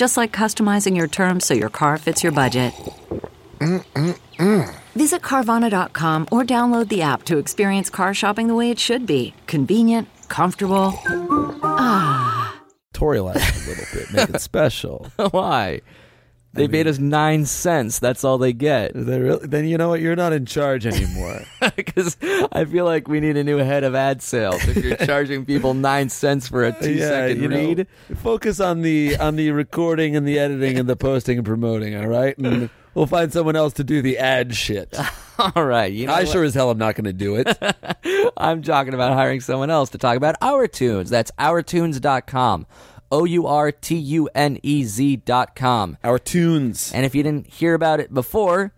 Just like customizing your terms so your car fits your budget. Mm-mm-mm. Visit Carvana.com or download the app to experience car shopping the way it should be convenient, comfortable. Ah. Tutorialize a little bit, make it special. Why? They paid us nine cents. That's all they get. They really, then you know what? You're not in charge anymore. Because I feel like we need a new head of ad sales. If you're charging people nine cents for a two second you know, read, focus on the on the recording and the editing and the posting and promoting. All right, and we'll find someone else to do the ad shit. all right. You know I what? sure as hell am not going to do it. I'm talking about hiring someone else to talk about OurTunez. That's ourtunez.com. O U R T U N E Z dot com. OurTunez. And if you didn't hear about it before,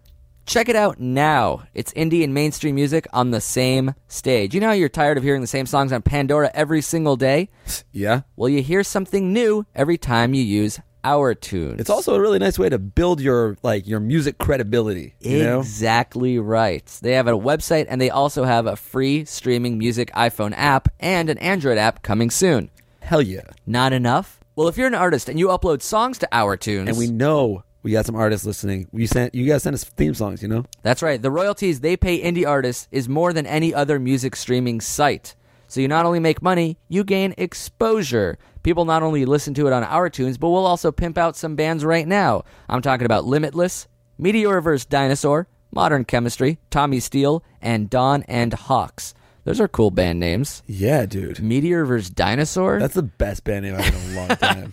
check it out now. It's indie and mainstream music on the same stage. You know how you're tired of hearing the same songs on Pandora every single day? Yeah. Well, you hear something new every time you use OurTunez. It's also a really nice way to build your like your music credibility. You know? Exactly right. They have a website and they also have a free streaming music iPhone app and an Android app coming soon. Hell yeah. Not enough? Well, if you're an artist and you upload songs to OurTunez, And we know we got some artists listening. We sent you guys sent us theme songs. You know. That's right. The royalties they pay indie artists is more than any other music streaming site. So you not only make money, you gain exposure. People not only listen to it on OurTunez, but we'll also pimp out some bands right now. I'm talking about Limitless, Meteoriverse Dinosaur, Modern Chemistry, Tommy Steele, and Dawn and Hawks. Those are cool band names. Yeah, dude. Meteoriverse Dinosaur? That's the best band name I've heard in a long time.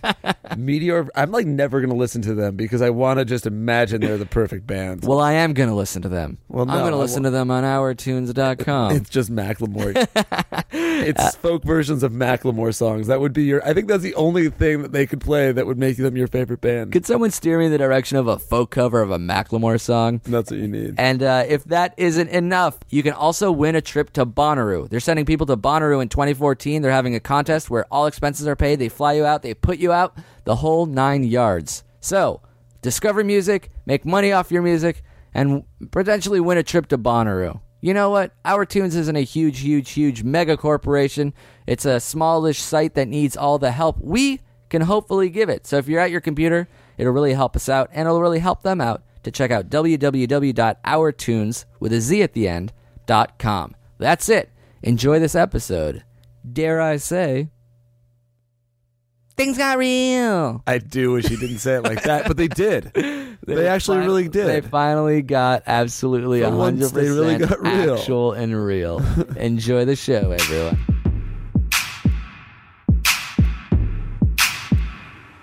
Meteor. I'm like never gonna listen to them because I want to just imagine they're the perfect band. well, I am going to listen to them. Well, I'm going to I listen to them on ourtunez.com. It's just Mac Macklemore. it's folk versions of Macklemore songs. That would be your. I think that's the only thing that they could play that would make them your favorite band. Could someone steer me in the direction of a folk cover of a Macklemore song? That's what you need. And uh, if that isn't enough, you can also win a trip to Bonnaroo. They're sending people to Bonnaroo in 2014. They're having a contest where all expenses are paid. They fly you out, they put you out, the whole nine yards. So, discover music, make money off your music, and potentially win a trip to Bonnaroo. You know what? OurTunez isn't a huge, huge, huge mega corporation. It's a smallish site that needs all the help we can hopefully give it. So if you're at your computer, it'll really help us out and it'll really help them out to check out www.ourtunes with a Z at the end dot com. That's it. Enjoy this episode. Dare I say, things got real. I do wish you didn't say it like that, but they did. They, actually fin- really did. They finally got absolutely For 100% they really got real. actual and real. Enjoy the show, everyone.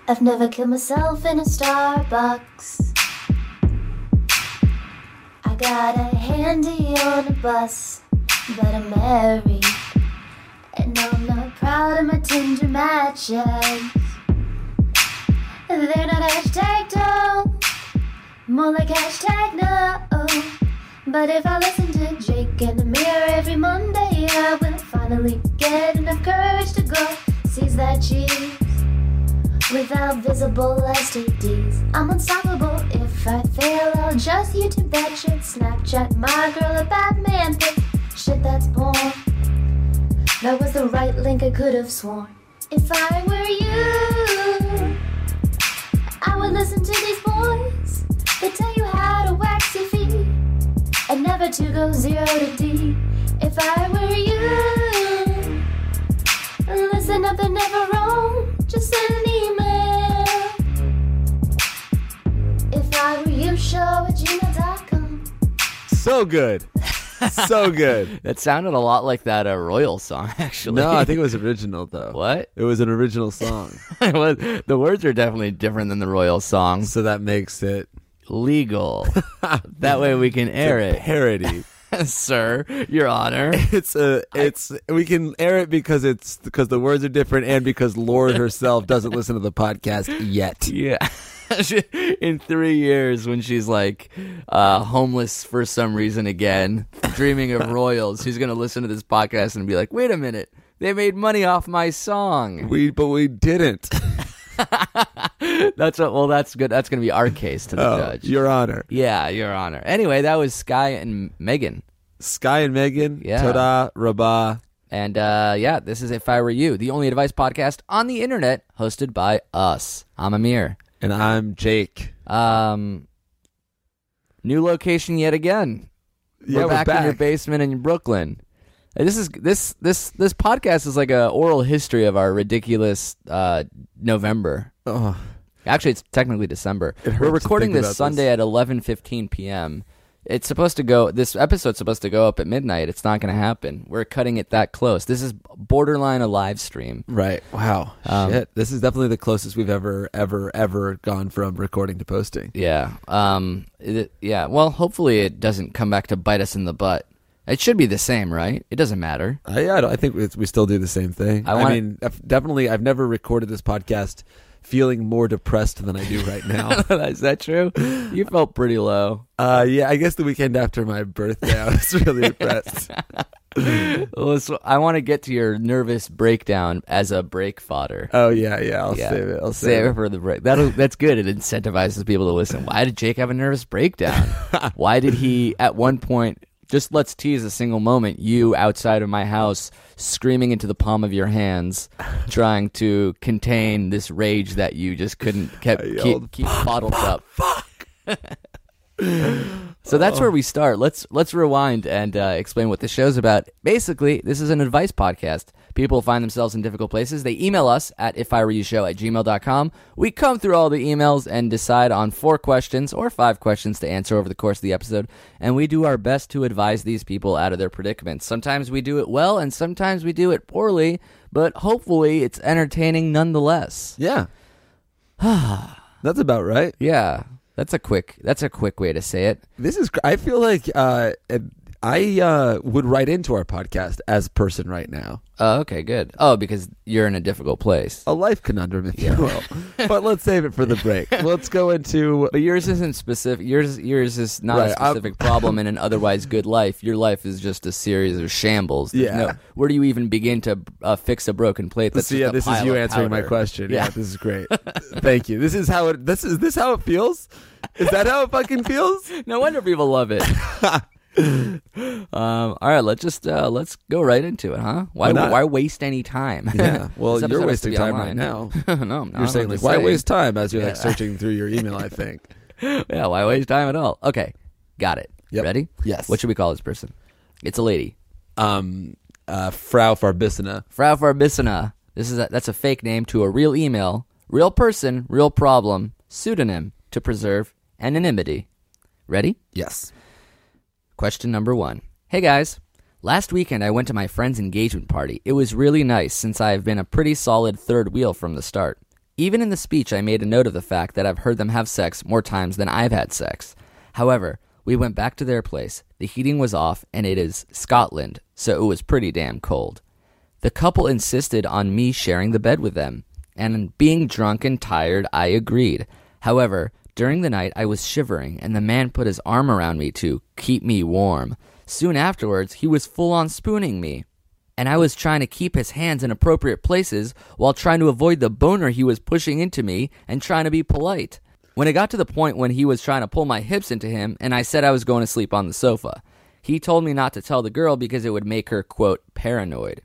I've never killed myself in a Starbucks. I got a handy on a bus, but I'm married. And of my matches. They're not hashtag dope, more like hashtag no. But if I listen to Jake in the mirror every Monday, I will finally get enough courage to go seize that cheese without visible STDs. I'm unstoppable. If I fail, I'll just YouTube that shit. Snapchat my girl a Batman pic. Shit, that's porn. That was the right link, I could have sworn. If I were you, I would listen to these boys. They tell you how to wax your feet and never to go zero to D. If I were you, listen up, they're never wrong. Just send an email. If I were you, show at gmail.com. so good, so good. That sounded a lot like that uh, Royal song, actually. No, I think it was original though. What? It was an original song, It was- the words are definitely different than the Royal song. so that makes it Legal. that way we can air a it, parody. sir, Your Honor. It's a it's we can air it because it's because the words are different and because Lorde herself doesn't listen to the podcast yet. Yeah. In three years, when she's like uh, homeless for some reason again, dreaming of royals, she's gonna listen to this podcast and be like, "Wait a minute, they made money off my song." We but we didn't. That's what. Well, that's good. That's gonna be our case to the Oh, judge. Your Honor. yeah, Your Honor. Anyway, that was Sky and Megan, Sky and Megan. Yeah. Toda Rabah. and uh, yeah, this is If I Were You, the only advice podcast on the internet, hosted by us. I'm Amir. And I'm Jake. Um, new location yet again. Yeah, we're we're back, in your basement in Brooklyn. And This is this this this podcast is like a oral history of our ridiculous uh, November. Oh, Actually, it's technically December. We're recording this Sunday this. at 11:15 p.m. It's supposed to go. This episode's supposed to go up at midnight. It's not going to happen. We're cutting it that close. This is borderline a live stream. right. Wow. Um, Shit. This is definitely the closest we've ever, ever, ever gone from recording to posting. Yeah. Um. it- yeah. Well, hopefully it doesn't come back to bite us in the butt. It should be the same, right? It doesn't matter. Uh, yeah, I, don't- I think it's, we still do the same thing. I I, wanna- mean, I've- definitely, I've never recorded this podcast feeling more depressed than I do right now. is that true? You felt pretty low. uh, yeah, I guess the weekend after my birthday, I was really depressed. Well, so I want to get to your nervous breakdown as a break fodder. Oh yeah, yeah. I'll Yeah. save it. I'll save save, it for the break. That'll, that's good. It incentivizes people to listen. Why did Jake have a nervous breakdown? Why did he, at one point, just let's tease a single moment, you outside of my house screaming into the palm of your hands, trying to contain this rage that you just couldn't kept, I keep, yelled, keep bottled up. Fuck. So that's where we start. Let's let's rewind and uh, explain what the show's about. Basically, this is an advice podcast. People find themselves in difficult places. They email us at if I were you show at gmail.com. We come through all the emails and decide on four questions or five questions to answer over the course of the episode. And we do our best to advise these people out of their predicaments. Sometimes we do it well and sometimes we do it poorly, but hopefully it's entertaining nonetheless. Yeah. That's about right. Yeah. That's a quick that's a quick way to say it. This is. I feel like uh, I uh, would write into our podcast as person right now. Oh, okay, good. Oh, because you're in a difficult place. A life conundrum, if you will. but let's save it for the break. Let's go into. But yours isn't specific. Yours, yours is not Right, a I'm- specific problem in an otherwise good life. Your life is just a series of shambles. There's Yeah. no- where do you even begin to uh, fix a broken plate? That's just yeah, a this is you answering my question. Yeah. Yeah. this is great. Thank you. This is how it. This is this how it feels. Is that how it fucking feels? No wonder people love it. um, all right, let's just uh, let's go right into it, huh? Why Why why waste any time? Yeah. Well, you're episode has to wasting time online. right now. no, I'm not. You're saying like, why saying. waste time as you're like searching through your email? I think. Yeah, why waste time at all? Okay, got it. Yep. Ready? Yes. What should we call this person? It's a lady. Um, uh, Frau Farbissina. Frau Farbissina. This is a, that's a fake name to a real email, real person, real problem, pseudonym to preserve anonymity. Ready? Yes. Question number one. Hey guys. Last weekend I went to my friend's engagement party. It was really nice since I have been a pretty solid third wheel from the start. Even in the speech, I made a note of the fact that I've heard them have sex more times than I've had sex. However, we went back to their place. The heating was off, and it is Scotland, so it was pretty damn cold. The couple insisted on me sharing the bed with them, and being drunk and tired, I agreed. However, during the night I was shivering, and the man put his arm around me to keep me warm. Soon afterwards, he was full on spooning me, and I was trying to keep his hands in appropriate places while trying to avoid the boner he was pushing into me and trying to be polite. When it got to the point when he was trying to pull my hips into him, and I said I was going to sleep on the sofa, he told me not to tell the girl because it would make her, quote, paranoid.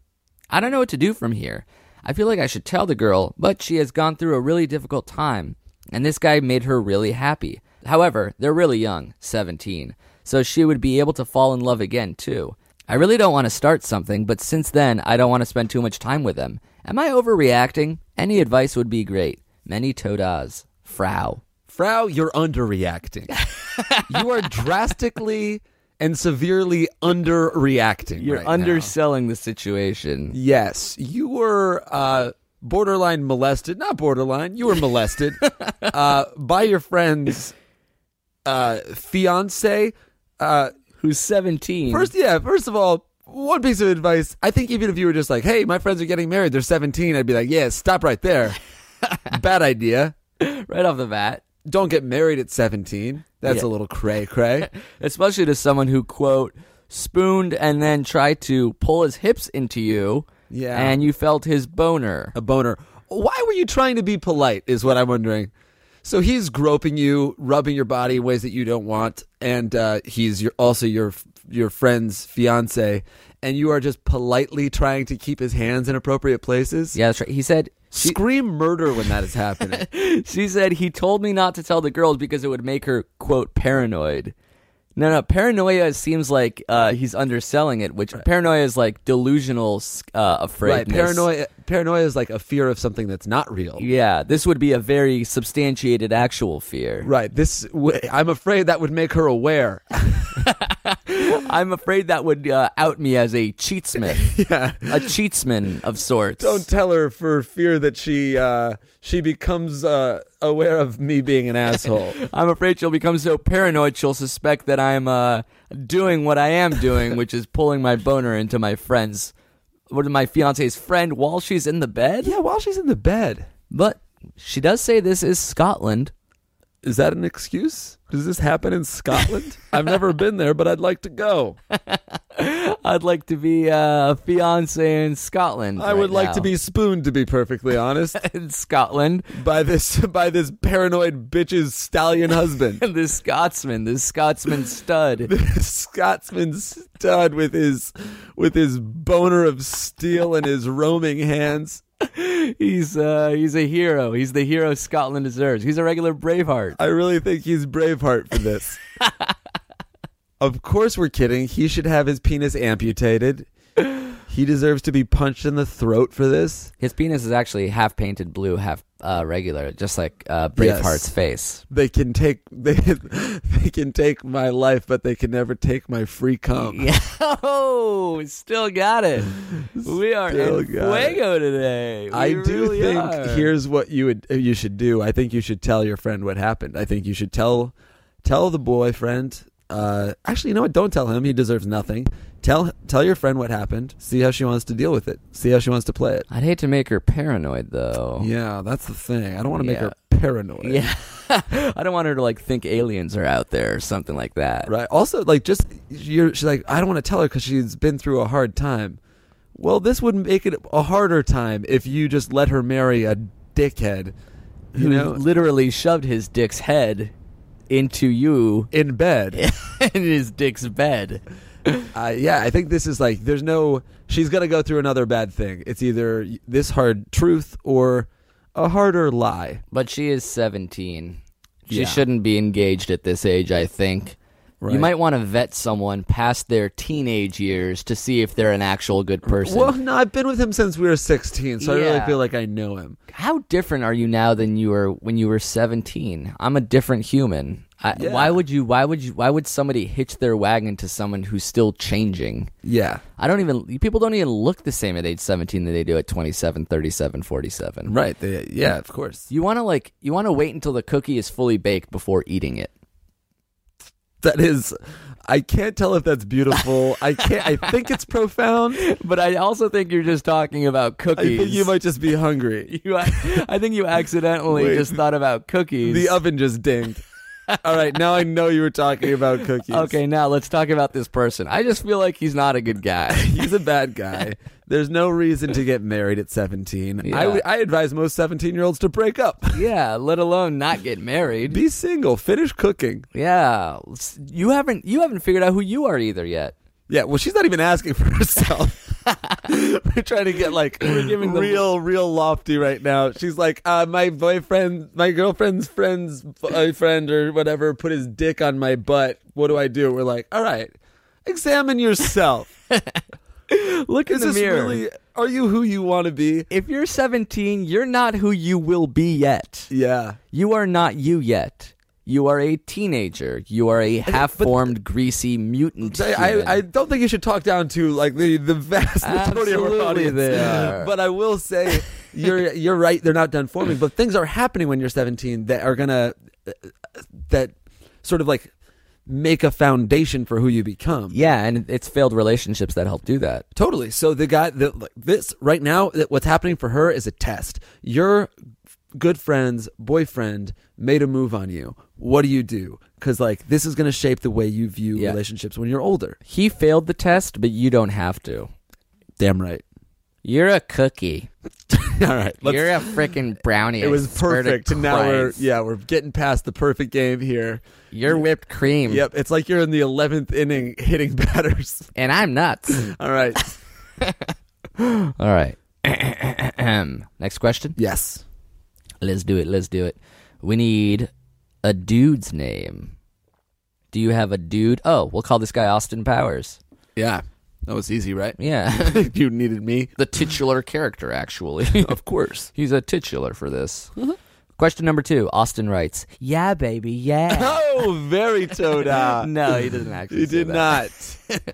I don't know what to do from here. I feel like I should tell the girl, but she has gone through a really difficult time, and this guy made her really happy. However, they're really young, 17, so she would be able to fall in love again, too. I really don't want to start something, but since then, I don't want to spend too much time with them. Am I overreacting? Any advice would be great. Many todas. Frau. Frau, you're underreacting. you are drastically and severely underreacting. You're right now. underselling the situation. Yes, you were uh, borderline molested. Not borderline. You were molested uh, by your friend's uh, fiance. Uh, Who's 17? first, yeah. First of all, one piece of advice. I think even if you were just like, "Hey, my friends are getting married. They're 17," I'd be like, "Yeah, stop right there. Bad idea. right off the bat. Don't get married at 17. That's Yeah. a little cray cray." Especially to someone who, quote, spooned and then tried to pull his hips into you. Yeah. And you felt his boner. a boner. Why were you trying to be polite? Is what I'm wondering. So he's groping you, rubbing your body in ways that you don't want, and uh, he's your, also your your friend's fiance, and you are just politely trying to keep his hands in appropriate places. Yeah, that's right. He said, she, Scream murder when that is happening. she said he told me not to tell the girls because it would make her, quote, paranoid. No, no, paranoia seems like uh, he's underselling it, which paranoia is like delusional uh, afraidness. right. Paranoia paranoia is like a fear of something that's not real. Yeah, this would be a very substantiated actual fear. Right. This w- I'm afraid that would make her aware. I'm afraid that would uh, out me as a cheatsmith, yeah. a cheatsman of sorts. Don't tell her for fear that she uh, she becomes uh, aware of me being an asshole. I'm afraid she'll become so paranoid she'll suspect that I'm uh, doing what I am doing, which is pulling my boner into my friend's, what my fiance's friend while she's in the bed. yeah, while she's in the bed. But she does say this is Scotland. Is that an excuse? Does this happen in Scotland? I've never been there, but I'd like to go. I'd like to be uh, a fiance in Scotland. I would right like now. to be spooned, to be perfectly honest, in Scotland. by this by this paranoid bitch's stallion husband. this Scotsman, this Scotsman stud. This Scotsman stud with his with his boner of steel and his roaming hands. He's uh, he's a hero. He's the hero Scotland deserves. He's a regular Braveheart. I really think he's Braveheart for this. of course, we're kidding. He should have his penis amputated. He deserves to be punched in the throat for this. His penis is actually half painted blue, half uh, regular, just like uh, Braveheart's Yes. face. They can take they they can take my life, but they can never take my free cum. Yeah. Oh, still got it. We are Still in got it. fuego today. We I do really think are. here's what you would you should do. I think you should tell your friend what happened. I think you should tell tell the boyfriend. Uh, actually, you know what? Don't tell him. He deserves nothing. Tell tell your friend what happened. See how she wants to deal with it. See how she wants to play it. I'd hate to make her paranoid, though. Yeah, that's the thing. I don't want to make her paranoid. Yeah. I don't want her to like think aliens are out there or something like that. Right. Also, like, just you're. She's like, I don't want to tell her because she's been through a hard time. Well, this would make it a harder time if you just let her marry a dickhead. You Who know, literally shoved his dick's head into you in bed. in his dick's bed. Uh, yeah, I think this is like there's no. She's gonna go through another bad thing. It's either this hard truth or a harder lie. But she is 17. She Yeah. shouldn't be engaged at this age, I think. Right. You might want to vet someone past their teenage years to see if they're an actual good person. Well, no, I've been with him since we were 16, so I really feel like I know him. How different are you now than you were when you were 17? I'm a different human. I, Yeah. Why would you? Why would you? Why would somebody hitch their wagon to someone who's still changing? Yeah. I don't even. People don't even look the same at age 17 that they do at 27, 37, 47. Right. They, yeah, of course. You want to like. You want to wait until the cookie is fully baked before eating it. That is. I can't tell if that's beautiful. I can't. I think it's profound. But I also think you're just talking about I cookies. think you might just be hungry. You, I think you accidentally Wait. just thought about cookies. The oven just dinged. All right, now I know you were talking about cookies. Okay, now let's talk about this person. I just feel like he's not a good guy. He's a bad guy. There's no reason to get married at 17. I Yeah. w- I advise most 17 year olds to break up. yeah, let alone not get married. Be single. Finish cooking. Yeah, you haven't you haven't figured out who you are either yet. Yeah, well, she's not even asking for herself. We're trying to get like We're giving them- real, real lofty right now. She's like, uh, my boyfriend, my girlfriend's friend's boyfriend or whatever put his dick on my butt. What do I do? We're like, all right, examine yourself. Look in Is the this mirror. really? Are you who you want to be? if you're 17, you're not who you will be yet. Yeah. You are not you yet. You are a teenager. You are a half-formed, greasy mutant. I, I. I don't think you should talk down to like the, the vast majority of our audience. But I will say you're you're right. They're not done forming, but things are happening when you're 17 that are gonna that sort of like make a foundation for who you become. yeah, and it's failed relationships that help do that. Totally. So the guy that like, this right now, that what's happening for her is a test. Your good friend's boyfriend made a move on you. What do you do? Because like this is going to shape the way you view Yeah. relationships when you're older. He failed the test, but you don't have to. Damn right. You're a cookie. All right. You're a freaking brownie. it was to perfect. And now we're yeah we're getting past the perfect game here. You're whipped cream. Yep. It's like you're in the 11th inning hitting batters. And I'm nuts. All right. All right. Next question. yes. Let's do it. Let's do it. We need a dude's name. Do you have a dude? Oh, we'll call this guy Austin Powers. Yeah. That was easy, right? Yeah. you needed me. the titular character, actually. Of course. He's a titular for this. Question number two. Austin writes, Yeah, baby, yeah. Oh, very Toda. no, he doesn't actually. He say did that.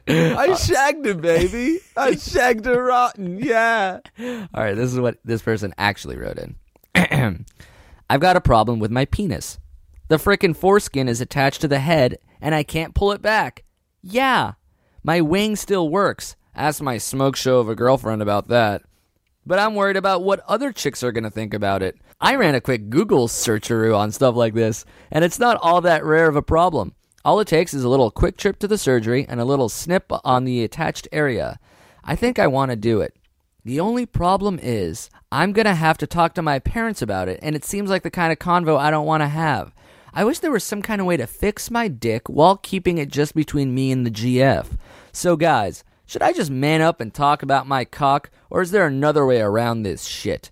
not. I shagged him, baby. I shagged a rotten. Yeah. All right, this is what this person actually wrote in. I've got a problem with my penis. The frickin' foreskin is attached to the head, and I can't pull it back. Yeah, my wing still works. Ask my smoke show of a girlfriend about that. But I'm worried about what other chicks are gonna think about it. I ran a quick Google searcheroo on stuff like this, and it's not all that rare of a problem. All it takes is a little quick trip to the surgery and a little snip on the attached area. I think I want to do it. The only problem is, I'm going to have to talk to my parents about it, and it seems like the kind of convo I don't want to have. I wish there was some kind of way to fix my dick while keeping it just between me and the GF. So, guys, should I just man up and talk about my cock, or is there another way around this shit?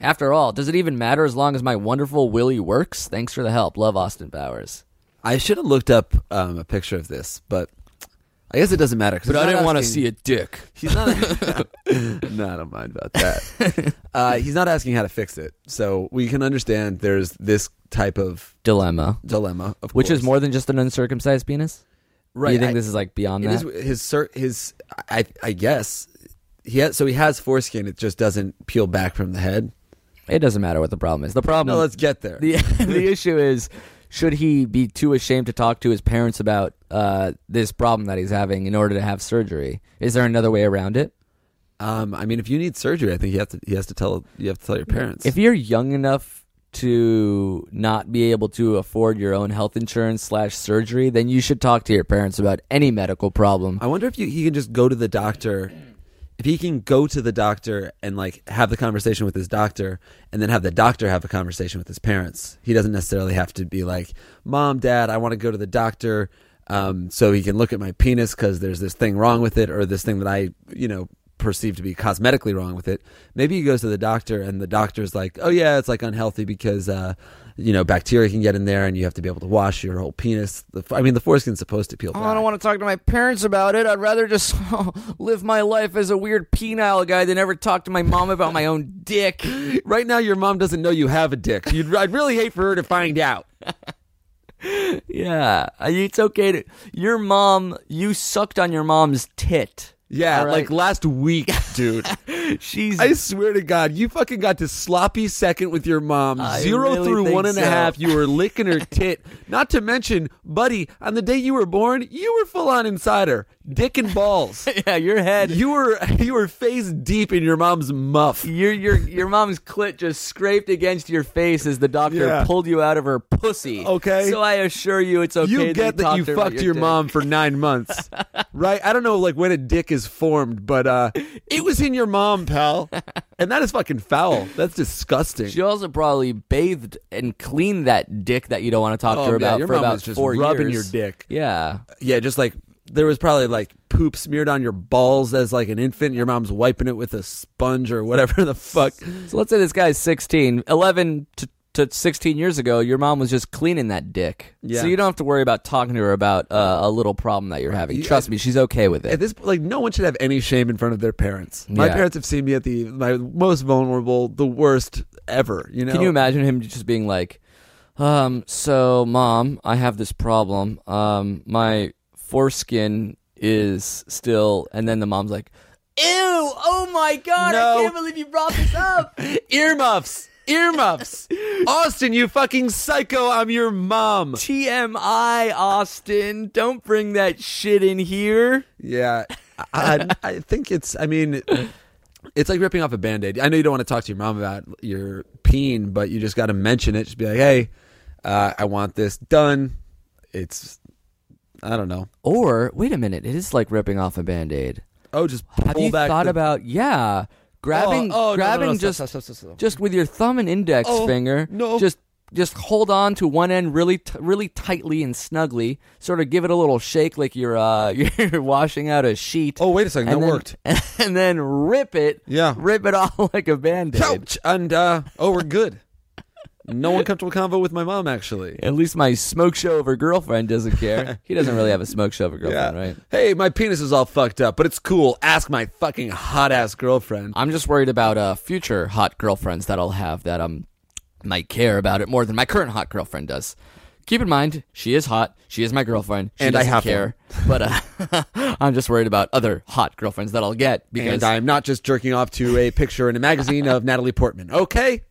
After all, does it even matter as long as my wonderful Willie works? Thanks for the help. Love Austin Powers. I should have looked up um, a picture of this, but I guess it doesn't matter. But I didn't want to see a dick. He's not. no, I don't mind about that. uh, he's not asking how to fix it, so we can understand. There's this type of Dilemma. dilemma, of Which is course. more than just an uncircumcised penis? right. you think I- this is like beyond It that? is his his. I I guess he has. So he has foreskin. It just doesn't peel back from the head. It doesn't matter what the problem is. The problem No, let's get there. the the issue is should he be too ashamed to talk to his parents about uh, this problem that he's having in order to have surgery? Is there another way around it? Um, I mean, if you need surgery, I think you have to. He has to tell. You have to tell your parents. If you're young enough to not be able to afford your own health insurance slash surgery, then you should talk to your parents about any medical problem. I wonder if you, he can just go to the doctor. If he can go to the doctor and like have the conversation with his doctor, and then have the doctor have a conversation with his parents, he doesn't necessarily have to be like, "Mom, Dad, I want to go to the doctor, um, so he can look at my penis because there's this thing wrong with it, or this thing that I, you know, perceive to be cosmetically wrong with it." Maybe he goes to the doctor, and the doctor's like, "Oh yeah, it's like unhealthy because." Uh, you know, bacteria can get in there, and you have to be able to wash your whole penis. The, I mean, the foreskin's supposed to peel back. Oh, I don't want to talk to my parents about it. I'd rather just live my life as a weird penile guy than ever talk to my mom about my own dick. Right now, your mom doesn't know you have a dick. You'd, I'd really hate for her to find out. Yeah, it's okay to. Your mom, you sucked on your mom's tit. Yeah, right. like last week, dude. She's. I swear to God, you fucking got to sloppy second with your mom. I Zero really through one and a half. You were licking her tit. Not to mention, buddy, on the day you were born, you were full on insider, dick and balls. yeah, your head. you were you were face deep in your mom's muff. Your your your mom's clit just scraped against your face as the doctor Yeah. pulled you out of her pussy. Okay. So I assure you, it's okay. you get that you to her about fucked your dick. mom for nine months, right? I don't know like when a dick is formed, but uh, it was in your mom, pal, and that is fucking foul. That's disgusting. She also probably bathed and cleaned that dick that you don't want to talk Oh, to her yeah, about your for mom about was just four rubbing years. your dick. Yeah. Yeah, just like there was probably like poop smeared on your balls as like an infant. Your mom's wiping it with a sponge or whatever the fuck. So let's say this guy's 16, 11 to, to 16 years ago, your mom was just cleaning that dick. Yeah. So you don't have to worry about talking to her about uh, a little problem that you're having. Trust me, she's okay with it. At this, like, no one should have any shame in front of their parents. My Yeah. parents have seen me at the my most vulnerable, the worst ever. You know? Can you imagine him just being like, Um, so mom, I have this problem. Um, my foreskin is still, and then the mom's like, "Ew! Oh my god! No. I can't believe you brought this up." Earmuffs. Earmuffs. Austin, you fucking psycho. I'm your mom. TMI, Austin. Don't bring that shit in here. Yeah. I, I think it's, I mean, it's like ripping off a band aid. I know you don't want to talk to your mom about your peen, but you just got to mention it. Just be like, hey, uh, I want this done. It's, I don't know. Or wait a minute, it is like ripping off a band-aid. Oh, just Have you back thought the- about yeah, grabbing Oh, oh, no, no, grabbing no, just stop, stop, stop, stop. just with your thumb and index Oh, finger, no. just just hold on to one end really t- really tightly and snugly, sort of give it a little shake like you're uh you're washing out a sheet. Oh, wait a second. that then, worked. And then rip it. Yeah. Rip it off like a band-aid. Ouch. And, uh, oh, we're good. No uncomfortable convo with my mom, actually. At least my smoke show of her girlfriend doesn't care. he doesn't really have a smoke show of a girlfriend, right? Hey, my penis is all fucked up, but it's cool. Ask my fucking hot ass girlfriend. I'm just worried about uh, future hot girlfriends that I'll have that um might care about it more than my current hot girlfriend does. Keep in mind, she is hot. She is my girlfriend. She And I have care. But uh, I'm just worried about other hot girlfriends that I'll get because And I'm not just jerking off to a picture in a magazine of Natalie Portman. Okay?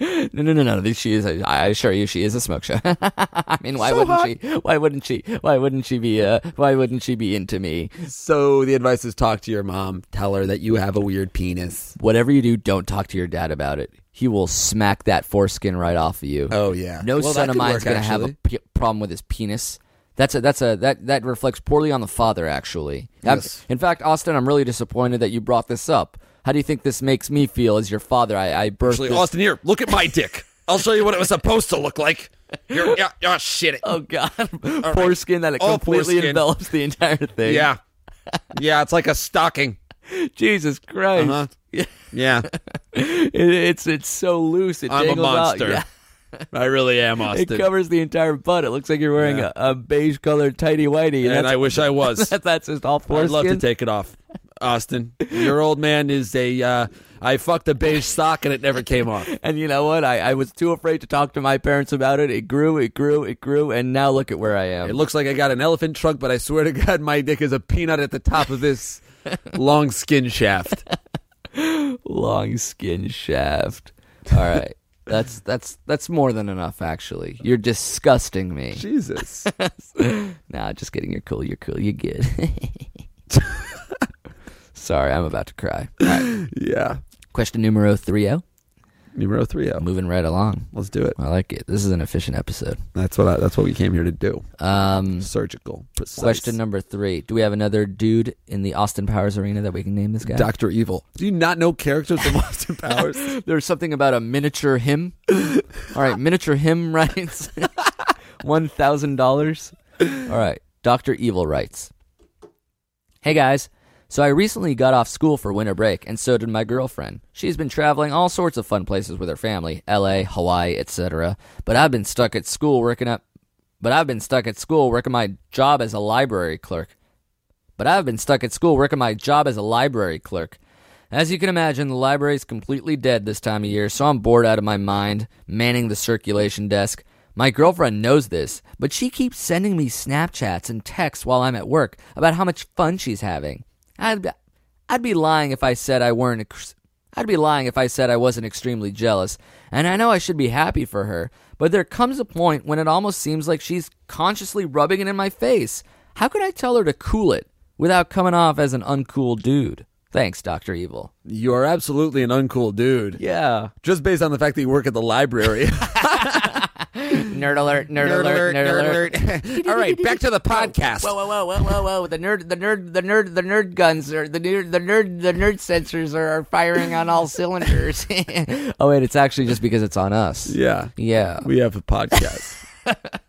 No, no, no, no. She is. I I assure you, she is a smoke show. I mean, why So wouldn't hot. she? Why wouldn't she? Why wouldn't she be? Uh, why wouldn't she be into me? So the advice is talk to your mom. Tell her that you have a weird penis. Whatever you do, don't talk to your dad about it. He will smack that foreskin right off of you. Oh, yeah. No Well, son of mine's going to have a problem with his penis. That's a that's a that that reflects poorly on the father. Actually, I'm- Yes. in fact, Austin, I'm really disappointed that you brought this up. How do you think this makes me feel as your father? I, I birthed Actually, this. Austin, here, look at my dick. I'll show you what it was supposed to look like. Here, yeah, yeah, shit it. Oh God, foreskin that it All completely foreskin. envelops the entire thing. Yeah. Yeah, it's like a stocking. Jesus Christ. Uh-huh. Yeah. It, it's it's so loose. It I'm a monster. Yeah. I really am, Austin. It covers the entire butt. It looks like you're wearing Yeah. a, a beige colored tighty whitey, and I wish I was. that's, just all I'd love to take it off. Austin, your old man is a. Uh, I fucked a beige sock and it never came off. And you know what? I, I was too afraid to talk to my parents about it. It grew, it grew, it grew, and now look at where I am. It looks like I got an elephant trunk, but I swear to God, my dick is a peanut at the top of this long skin shaft. Long skin shaft. All right. That's that's that's more than enough actually. You're disgusting me. Jesus. Nah, just kidding. You're cool. You're cool. You're good. Sorry, I'm about to cry. Right. Yeah. Question numero three oh. Numero three. oh. Moving right along. Let's do it. I like it. This is an efficient episode. That's what. I, that's what we came here to do. Um, Surgical. Precise. question number three. Do we have another dude in the Austin Powers arena that we can name this guy? Doctor Evil. Do you not know characters from Austin Powers? There's something about a miniature hymn. All right, miniature hymn writes one thousand dollars. All right, Doctor Evil writes. Hey guys, so I recently got off school for winter break, and so did my girlfriend. She's been traveling all sorts of fun places with her family, L.A., Hawaii, etc. But I've been stuck at school working up. But I've been stuck at school working my job as a library clerk. But I've been stuck at school working my job as a library clerk. As you can imagine, the library is completely dead this time of year, so I'm bored out of my mind, manning the circulation desk. My girlfriend knows this, but she keeps sending me Snapchats and texts while I'm at work about how much fun she's having. I'd be, I'd be lying if I said I weren't. ex- I'd be lying if I said I wasn't extremely jealous, and I know I should be happy for her, but there comes a point when it almost seems like she's consciously rubbing it in my face. How could I tell her to cool it without coming off as an uncool dude? Thanks, Dr. Evil. you are absolutely an uncool dude. Yeah. Just based on the fact that you work at the library. Nerd alert, nerd, alert, nerd, alert. All right, back to the podcast. Whoa, whoa, whoa, whoa, whoa, whoa! The nerd, the nerd, the nerd, the nerd guns are the nerd, the nerd, the nerd sensors are, are firing on all cylinders. oh wait, it's actually just because it's on us. Yeah. Yeah. We have a podcast.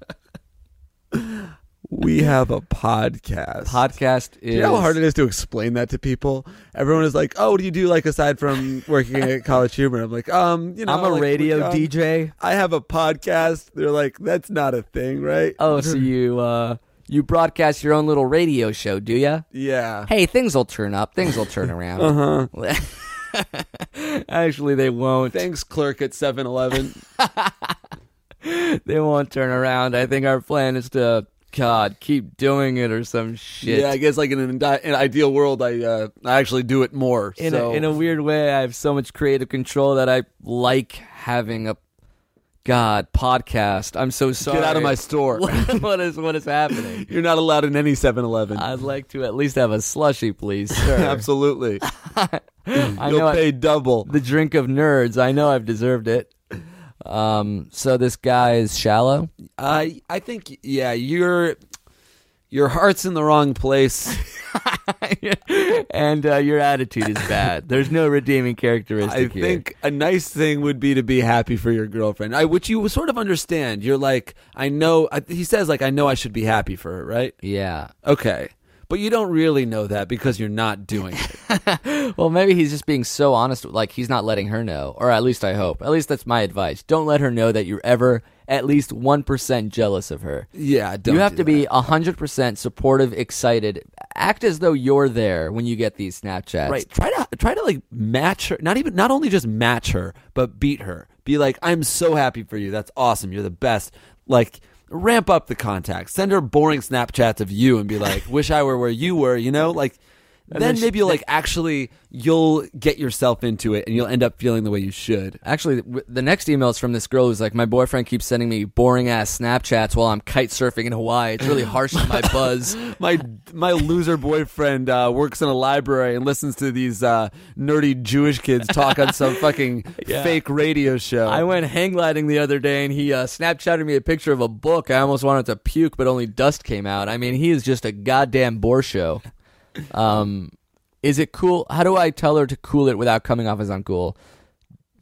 we have a podcast. Podcast is. Do you know how hard it is to explain that to people? Everyone is like, "Oh, what do you do like aside from working at CollegeHumor?" I'm like, "Um, you know, I'm a like, radio um, DJ. I have a podcast." They're like, "That's not a thing, right?" Oh, so you uh you broadcast your own little radio show, do you? Yeah. Hey, things will turn up. Things will turn around. Uh-huh. Actually, they won't. Thanks, clerk at 7-Eleven. they won't turn around. I think our plan is to God keep doing it or some shit. Yeah, I guess like in an, an ideal world, I uh, I actually do it more. in so. a, in a weird way, I have so much creative control that I like having a God podcast. I'm so sorry. Get out of my store. what what is what is happening? You're not allowed in any 7-Eleven. I'd like to at least have a slushy, please, sir. Absolutely. I You'll know I- pay double. the drink of nerds. I know I've deserved it. Um, so this guy is shallow. I I think yeah, your your heart's in the wrong place. and uh, your attitude is bad. There's no redeeming characteristic I here. think a nice thing would be to be happy for your girlfriend. I which you sort of understand. You're like, I know I, he says like I know I should be happy for her, right? Yeah. Okay. But you don't really know that because you're not doing it. Well, maybe he's just being so honest. Like he's not letting her know, or at least I hope. At least that's my advice. Don't let her know that you're ever at least one percent jealous of her. yeah, don't you have to that. be hundred percent supportive, excited. Act as though you're there when you get these Snapchats. Right. Try to try to like match her. Not even not only just match her, but beat her. Be like, I'm so happy for you. That's awesome. You're the best. Like ramp up the contact. Send her boring Snapchats of you and be like, wish I were where you were, you know? Like then, then she- maybe you'll like actually you'll get yourself into it and you'll end up feeling the way you should. Actually, the next email is from this girl who's like, my boyfriend keeps sending me boring ass Snapchats while I'm kite surfing in Hawaii. It's really harsh on my buzz. My my loser boyfriend uh, works in a library and listens to these uh, nerdy Jewish kids talk on some fucking Yeah. fake radio show. I went hang gliding the other day and he uh, Snapchatted me a picture of a book. I almost wanted to puke, but only dust came out. I mean, he is just a goddamn bore show. Um, is it cool? How do I tell her to cool it without coming off as uncool?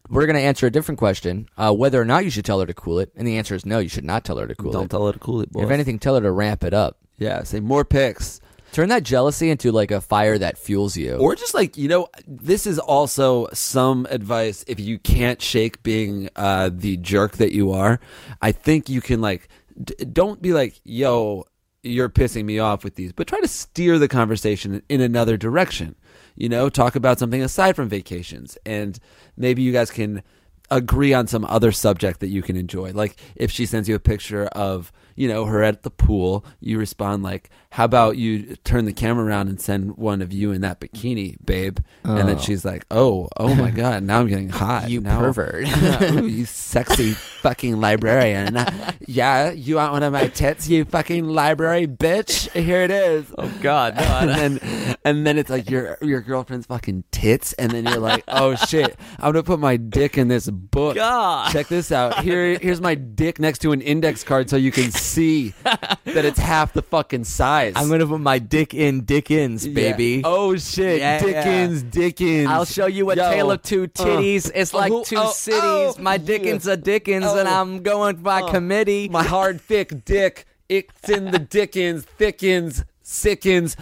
We're going to answer a different question uh, whether or not you should tell her to cool it. And the answer is no, you should not tell her to cool it. Don't it. tell her to cool it, boy. if anything, tell her to ramp it up. yeah, say more pics. Turn that jealousy into like a fire that fuels you. Or just like, you know, this is also some advice if you can't shake being uh, the jerk that you are. I think you can, like, d- don't be like, yo, you're pissing me off with these, but try to steer the conversation in another direction. You know, talk about something aside from vacations. And maybe you guys can agree on some other subject that you can enjoy. Like if she sends you a picture of, you know, her at the pool, you respond like, "How about you turn the camera around and send one of you in that bikini, babe?" And then Oh. she's like, "Oh, oh my god, now I'm getting hot. You Now- pervert. Ooh, you sexy fucking librarian. yeah, you want one of my tits, you fucking library bitch? Here it is. oh, God. No, and then and then it's like your your girlfriend's fucking tits, and then you're like, oh shit, I'm gonna put my dick in this book. God. Check this out. Here here's my dick next to an index card, so you can see that it's half the fucking size. I'm to put my dick in Dickens, Yeah. baby. Oh shit, Yeah, Dickens, Dickens. I'll show you a Yo. tale of two titties. it's like oh, two oh, cities. oh, my Dickens a Dickens, and Oh. I'm going by Oh. committee. my hard thick dick. It's in the Dickens, thickens, sickens.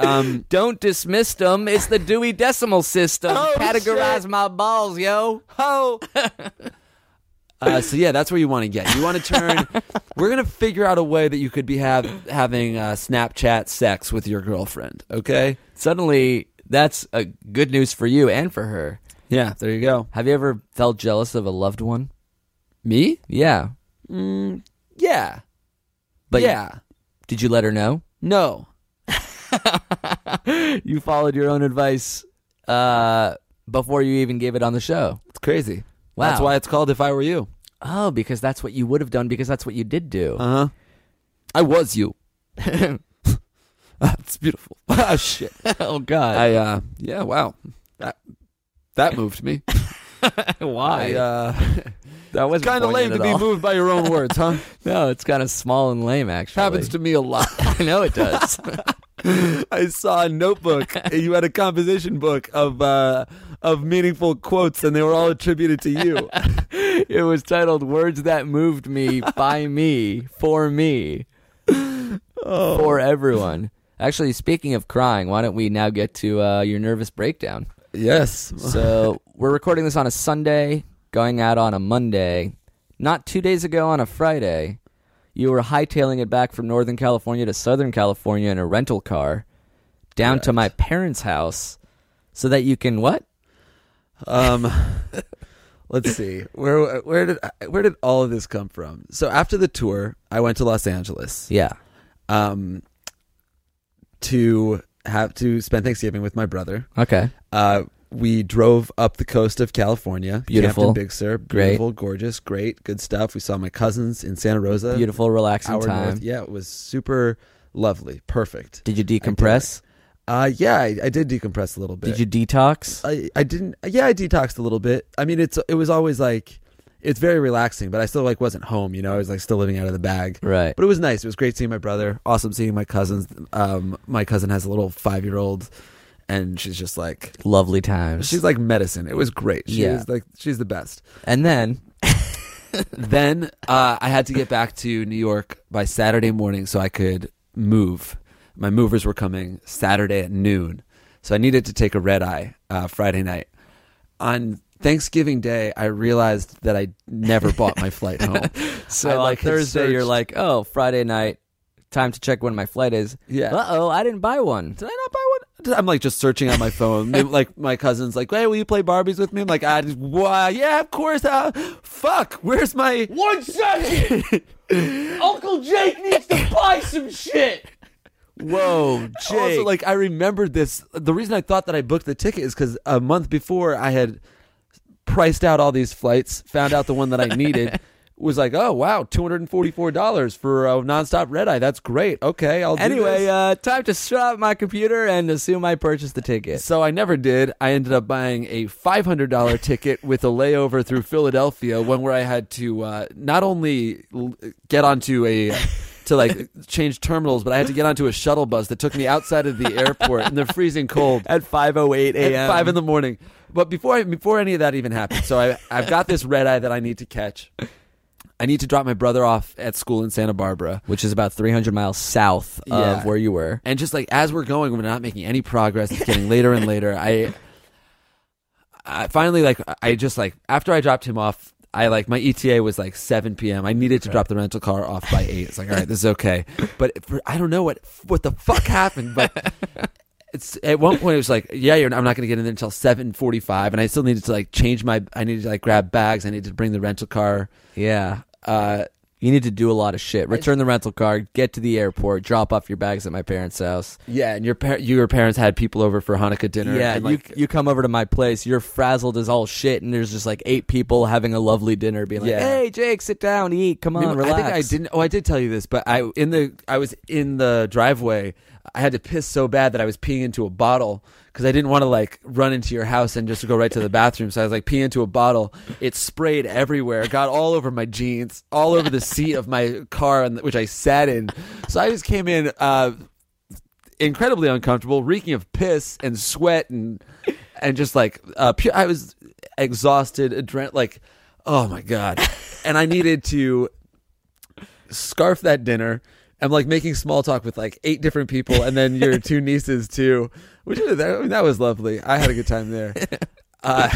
Um, Don't dismiss them. It's the Dewey Decimal System. Oh, Categorize shit. my balls, yo. ho. Uh, so yeah, that's where you want to get. You want to turn. we're gonna figure out a way that you could be have having uh, Snapchat sex with your girlfriend. Okay. Suddenly, that's a good news for you and for her. Yeah. There you go. Have you ever felt jealous of a loved one? Me? Yeah. Yeah. But yeah. Did you let her know? No. You followed your own advice uh, before you even gave it on the show. It's crazy. Wow. That's why it's called "If I Were You." Oh, because that's what you would have done because that's what you did do. Uh huh. I was you. That's beautiful. Ah, shit. oh God. I uh yeah, wow. That that moved me. Why? I uh that was kind of lame to be moved by your own words, huh? No, it's kind of small and lame actually. Happens to me a lot. I know it does. I saw a notebook. you had a composition book of uh of meaningful quotes and they were all attributed to you. It was titled "Words That Moved Me by Me for Me for everyone." Actually, speaking of crying, why don't we now get to uh, your nervous breakdown? yes. So we're recording this on a Sunday, going out on a Monday. Not two days ago on a Friday, you were hightailing it back from Northern California to Southern California in a rental car, down to my parents' house, so that you can what? Um let's see where where did where did all of this come from? So after the tour, I went to Los Angeles. Yeah. Um, to have to spend Thanksgiving with my brother. Okay. Uh, we drove up the coast of California. Beautiful. Big Sur. Great. Beautiful, gorgeous, great, good stuff. We saw my cousins in Santa Rosa. Beautiful, relaxing time. north. Yeah, it was super lovely, perfect. Did you decompress? Uh, yeah, I, I did decompress a little bit. Did you detox? I, I didn't. Yeah, I detoxed a little bit. I mean, it's it was always like it's very relaxing, but I still like wasn't home. You know, I was like still living out of the bag. Right. But it was nice. It was great seeing my brother. Awesome seeing my cousins. Um, my cousin has a little five year old, and she's just like Lovely times. she's like medicine. It was great. She Yeah. was like she's the best. and then then uh, I had to get back to New York by Saturday morning so I could move. My movers were coming Saturday at noon, so I needed to take a red eye uh, Friday night. On Thanksgiving Day, I realized that I never bought my flight home. so I, like, had Thursday you're like, oh, Friday night, time to check when my flight is. Yeah. Uh oh, I didn't buy one. Did I not buy one? I'm like just searching on my phone. Like my cousin's like, "Hey, will you play Barbies with me?" I'm like, "I just, wow, yeah, of course." Uh, fuck, where's my One second! Uncle Jake needs to buy some shit! Whoa, Jake. Also, like I remembered this. The reason I thought that I booked the ticket is because a month before I had priced out all these flights, found out the one that I needed. Was like, oh wow, two hundred and forty-four dollars for a nonstop red eye. That's great. Okay, I'll do it. anyway, uh, time to shut up my computer and assume I purchased the ticket. So I never did. I ended up buying a five hundred dollar ticket with a layover through Philadelphia, one where I had to uh, not only l- get onto a to like change terminals, but I had to get onto a shuttle bus that took me outside of the airport in the freezing cold At 5:08 at a.m. five in the morning. But before I, before any of that even happened, so I I've got this red eye that I need to catch. I need to drop my brother off at school in Santa Barbara. which is about 300 miles south Yeah. of where you were. And just like as we're going, we're not making any progress. It's getting later and later. I, I finally like I just like after I dropped him off, I like my ETA was like 7 p.m. I needed to drop the rental car off by eight. It's like all right, this is okay. But for, I don't know what what the fuck happened, but. It's at one point it was like, yeah, you're, I'm not going to get in there until 7:45, and I still needed to like change my, I needed to like grab bags, I needed to bring the rental car. Yeah. Uh, You need to do a lot of shit. Return the rental car, get to the airport, drop off your bags at my parents' house. yeah, and your par- your parents had people over for Hanukkah dinner. Yeah, and, you like, you come over to my place, you're frazzled as all shit, and there's just like eight people having a lovely dinner, being like, Yeah. "Hey, Jake, sit down, eat, come on, You relax." I think I didn't. Oh, I did tell you this, but I in the I was in the driveway. I had to piss so bad that I was peeing into a bottle because I didn't want to like run into your house and just go right to the bathroom. So I was like pee into a bottle. It sprayed everywhere, got all over my jeans, all over the seat of my car, which I sat in. So I just came in. Uh, incredibly uncomfortable, reeking of piss and sweat and and just like uh, pu- I was exhausted, adren- like oh my god, and I needed to scarf that dinner. I'm like making small talk with like eight different people, and then your two nieces too, which is, I mean, that was lovely. I had a good time there. Uh,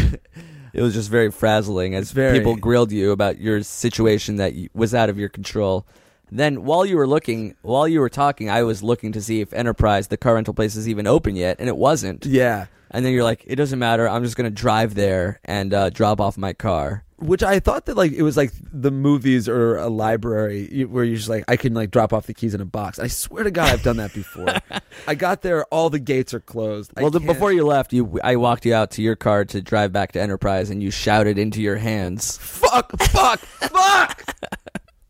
It was just very frazzling as very- people grilled you about your situation that was out of your control. Then, while you were looking, while you were talking, I was looking to see if Enterprise, the car rental place, is even open yet, and it wasn't. yeah, And then you're like, "It doesn't matter. I'm just gonna drive there and uh, drop off my car." Which I thought that like it was like the movies or a library where you're just like I can like drop off the keys in a box. I swear to God, I've done that before. I got there, all the gates are closed. Well, the, before you left, you I walked you out to your car to drive back to Enterprise, and you shouted into your hands, fuck, fuck, fuck,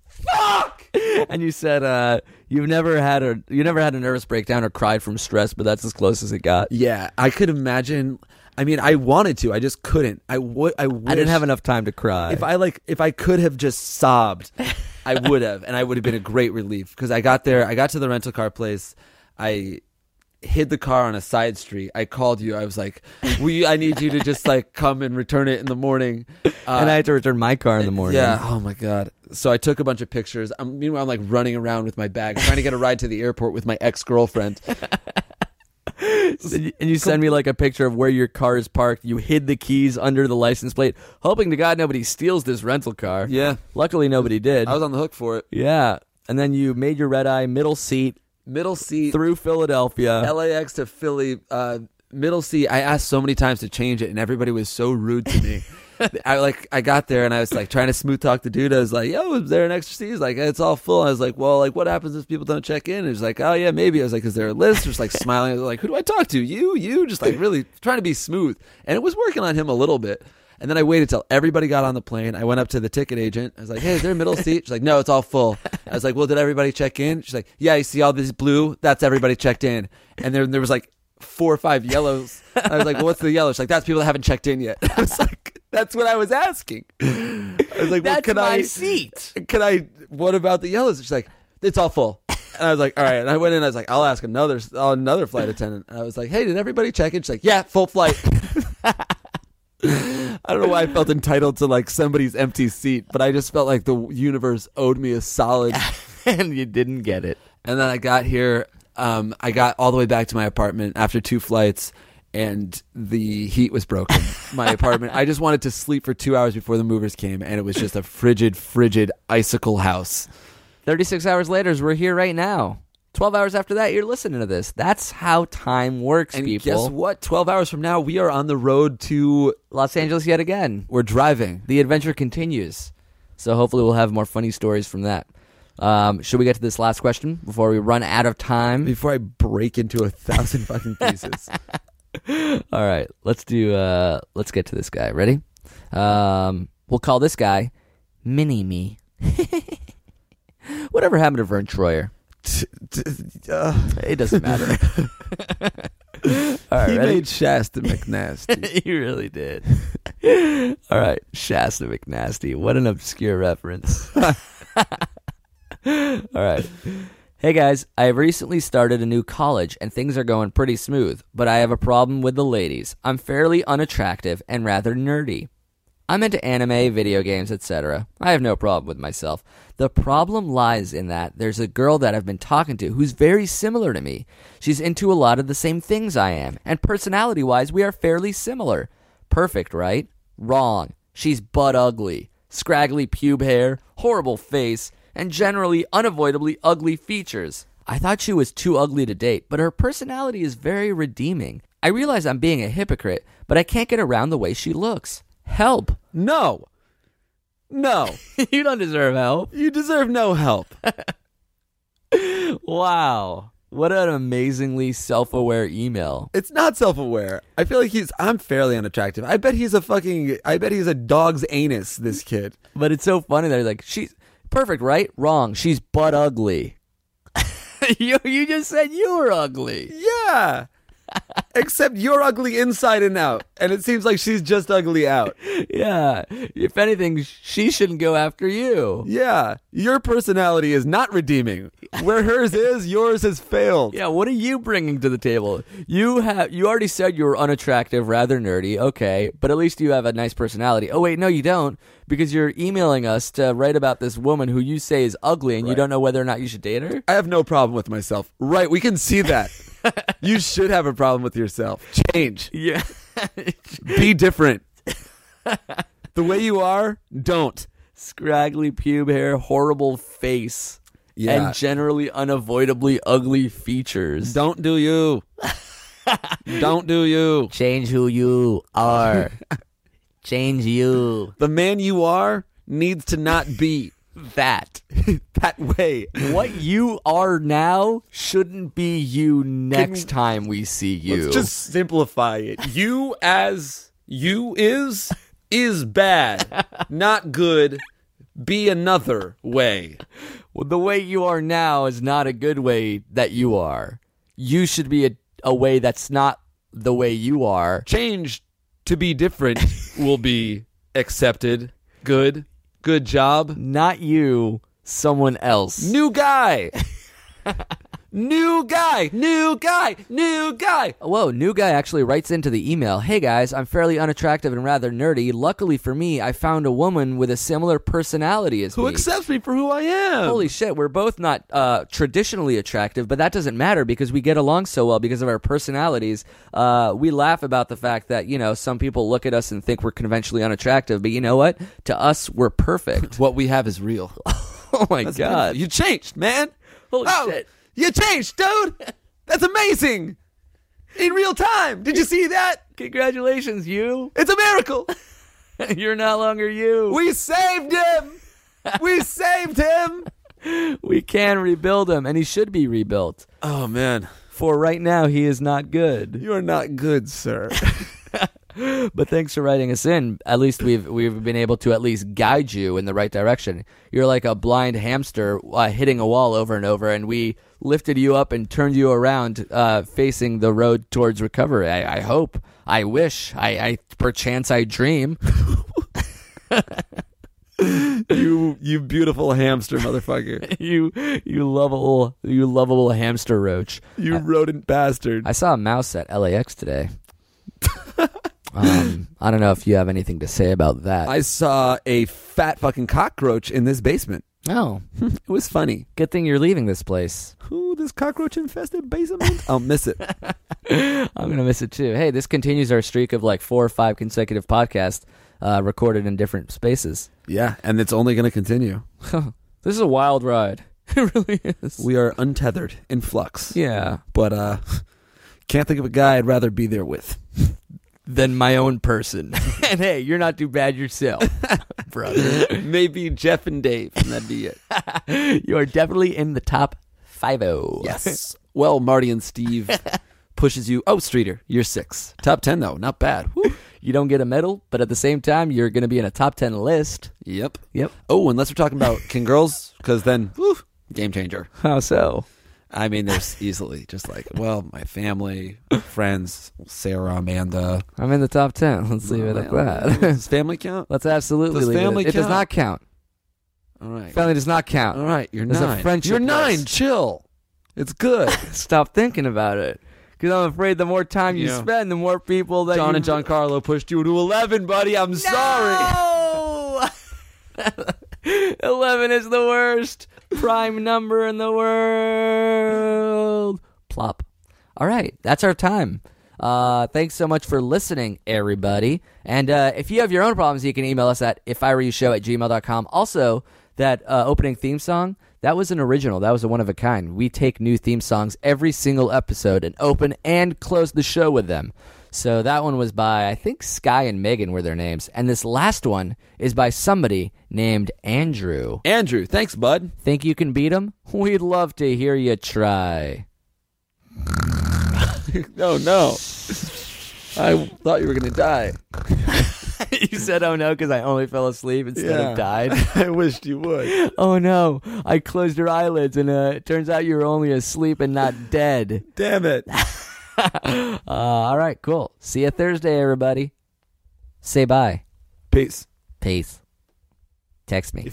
fuck. and you said, uh, "You've never had a you never had a nervous breakdown or cried from stress, but that's as close as it got." Yeah, I could imagine. I mean, I wanted to, I just couldn't. I would. I, I didn't have enough time to cry. If I like, if I could have just sobbed, I would have, and I would have been a great relief because I got there. I got to the rental car place. I hid the car on a side street. I called you. I was like, "We, I need you to just like come and return it in the morning." Uh, and I had to return my car in the morning. Yeah. Oh my god. So I took a bunch of pictures. I'm, meanwhile, I'm like running around with my bag, trying to get a ride to the airport with my ex girlfriend. And you- send me like a picture of where your car is parked. You hid the keys under the license plate, hoping to God nobody steals this rental car. Yeah. Luckily, nobody did. I was on the hook for it. yeah. And then you made your red eye middle seat Middle seat through Philadelphia. LAX to Philly, uh, middle seat. I asked so many times to change it, and everybody was so rude to me. I like I got there and I was like trying to smooth talk the dude. I was like, "Yo, is there an extra seat?" He's like, "It's all full." I was like, "Well, like what happens if people don't check in?" And he's like, "Oh yeah, maybe." I was like, "Is there a list?" Just like smiling, I was like, "Who do I talk to? You, you?" Just like really trying to be smooth, and it was working on him a little bit. And then I waited till everybody got on the plane. I went up to the ticket agent. I was like, "Hey, is there a middle seat?" She's like, "No, it's all full." I was like, "Well, did everybody check in?" She's like, "Yeah, you see all this blue? That's everybody checked in." And then there was like four or five yellows. I was like, well, "What's the yellow?" She's like, "That's people that haven't checked in yet." I was like, "That's what I was asking." I was like, "Well, That's can my I seat. Can I? What about the yellows?" She's like, "It's all full." And I was like, "All right." And I went in. I was like, "I'll ask another another flight attendant." And I was like, "Hey, did everybody check in?" She's like, "Yeah, full flight." I don't know why I felt entitled to like somebody's empty seat, but I just felt like the universe owed me a solid. and you didn't get it. And then I got here. Um, I got all the way back to my apartment after two flights, and the heat was broken. My apartment. I just wanted to sleep for two hours before the movers came, and it was just a frigid, frigid icicle house. 36 hours later, we're here right now. 12 hours after that, you're listening to this. That's how time works, And people. guess what? Twelve hours from now, we are on the road to. Los Angeles yet again. We're driving. The adventure continues. So hopefully we'll have more funny stories from that. Um, should we get to this last question before we run out of time? Before I break into a thousand fucking pieces. All right, let's do. Uh, let's get to this guy. Ready? Um, we'll call this guy Mini Me. Whatever happened to Vern Troyer? It doesn't matter. All right, he ready? made Shasta McNasty. he really did. All right, Shasta McNasty. What an obscure reference. All right. Hey guys, I have recently started a new college and things are going pretty smooth, but I have a problem with the ladies. I'm fairly unattractive and rather nerdy. I'm into anime, video games, etc. I have no problem with myself. The problem lies in that there's a girl that I've been talking to who's very similar to me. She's into a lot of the same things I am, and personality wise, we are fairly similar. Perfect, right? Wrong. She's butt ugly. Scraggly pube hair, horrible face, and generally unavoidably ugly features. I thought she was too ugly to date, but her personality is very redeeming. I realize I'm being a hypocrite, but I can't get around the way she looks. Help. no. No. you don't deserve help. You deserve no help. Wow. What an amazingly self aware email. It's not self aware. I feel like he's. I'm fairly unattractive. I bet he's a fucking. I bet he's a dog's anus. This kid. But it's so funny that he's like, she's perfect, right? Wrong. She's butt ugly. you, you just said you were ugly. Yeah. Except you're ugly inside and out, and it seems like she's just ugly out. Yeah. If anything, she shouldn't go after you. Yeah, your personality is not redeeming. Where hers is, yours has failed. Yeah, what are you bringing to the table? You have you already said you were unattractive, rather nerdy. Okay, but at least you have a nice personality. Oh wait, no, you don't, because you're emailing us to write about this woman who you say is ugly, and you don't know whether or not you should date her. I have no problem with myself. Right, we can see that. you should have a problem with yourself. Change. Yeah. Be different. the way you are, don't. Scraggly pube hair, horrible face, Yeah. and generally unavoidably ugly features. Don't do you. don't do you. change who you are. change you. The man you are needs to not be That. that way. what you are now shouldn't be you next time we see you. Let's just simplify it. You as you is is bad, not good. Be another way. Well, the way you are now is not a good way that you are. You should be a, a way that's not the way you are. Change to be different will be accepted. Good. Good job. Not you, someone else. New guy. new guy. New guy. New guy. Whoa, new guy actually writes into the email Hey guys, I'm fairly unattractive and rather nerdy. Luckily for me, I found a woman with a similar personality as Who me. accepts me for who I am? Holy shit, we're both not uh, traditionally attractive, but that doesn't matter because we get along so well because of our personalities. Uh, we laugh about the fact that, you know, some people look at us and think we're conventionally unattractive, but you know what? To us, we're perfect. What we have is real. oh my That's God. beautiful. You changed, man. Holy Oh, shit. You changed, dude. That's amazing. in real time. Did you see that? Congratulations, you. It's a miracle. You're no longer you. We saved him. We saved him. we can rebuild him, and he should be rebuilt. Oh man, For right now, he is not good. you are not good, sir. But thanks for writing us in. At least we've we've been able to at least guide you in the right direction. You're like a blind hamster uh, hitting a wall over and over, and we lifted you up and turned you around, uh, facing the road towards recovery. I, I hope. I wish. I, I perchance I dream. you you beautiful hamster motherfucker. you you lovable you lovable hamster roach. You rodent bastard. I saw a mouse at LAX today. um, I don't know if you have anything to say about that. I saw a fat fucking cockroach in this basement. Oh, It was funny. good thing you're leaving this place. Ooh, this cockroach infested basement. I'll miss it. I'm gonna miss it too. Hey, this continues our streak of like four or five consecutive podcasts uh, recorded in different spaces. Yeah, and it's only going to continue. This is a wild ride. it really is. We are untethered in flux. yeah. But uh can't think of a guy I'd rather be there with. Than my own person. and hey, you're not too bad yourself, brother. Maybe Jeff and Dave, and that'd be it. you are definitely in the top five oh. Yes. well, Marty and Steve pushes you. Oh, Streeter, you're six. Top ten though, not bad. Woo. You don't get a medal, but at the same time, you're going to be in a top 10 list. Yep. Yep. Oh, unless we're talking about King Girls, because then woo, game changer. How so? I mean, there's easily just like, well, my family, friends, Sarah, Amanda. I'm in the top 10. Let's leave it at that. Does family count? Let's absolutely Does leave family it. It does count? not count. All right. Family does not count. All right. You're There's a nine. friendship You're nine. list. Chill. It's good. Stop thinking about it. Because I'm afraid the more time you Yeah. spend, the more people that John you... and John Carlo pushed you to 11, buddy. I'm sorry. No! 11 is the worst prime number in the world. Plop. All right, that's our time. Uh, thanks so much for listening, everybody. And uh, if you have your own problems, you can email us at if I were you show at gmail.com. Also, that uh, opening theme song, that was an original. That was a one of a kind. We take new theme songs every single episode and open and close the show with them. So that one was by, I think Sky and Megan were their names. And this last one is by somebody named Andrew. Andrew, thanks, bud. Think you can beat him? We'd love to hear you try. No, no. I thought you were going to die. you said, oh no, because I only fell asleep instead Yeah. of died. I wished you would. oh no, I closed your eyelids and uh, it turns out you were only asleep and not dead. Damn it. Uh, all right, cool. See you Thursday, everybody. Say bye. Peace. Peace. Text me.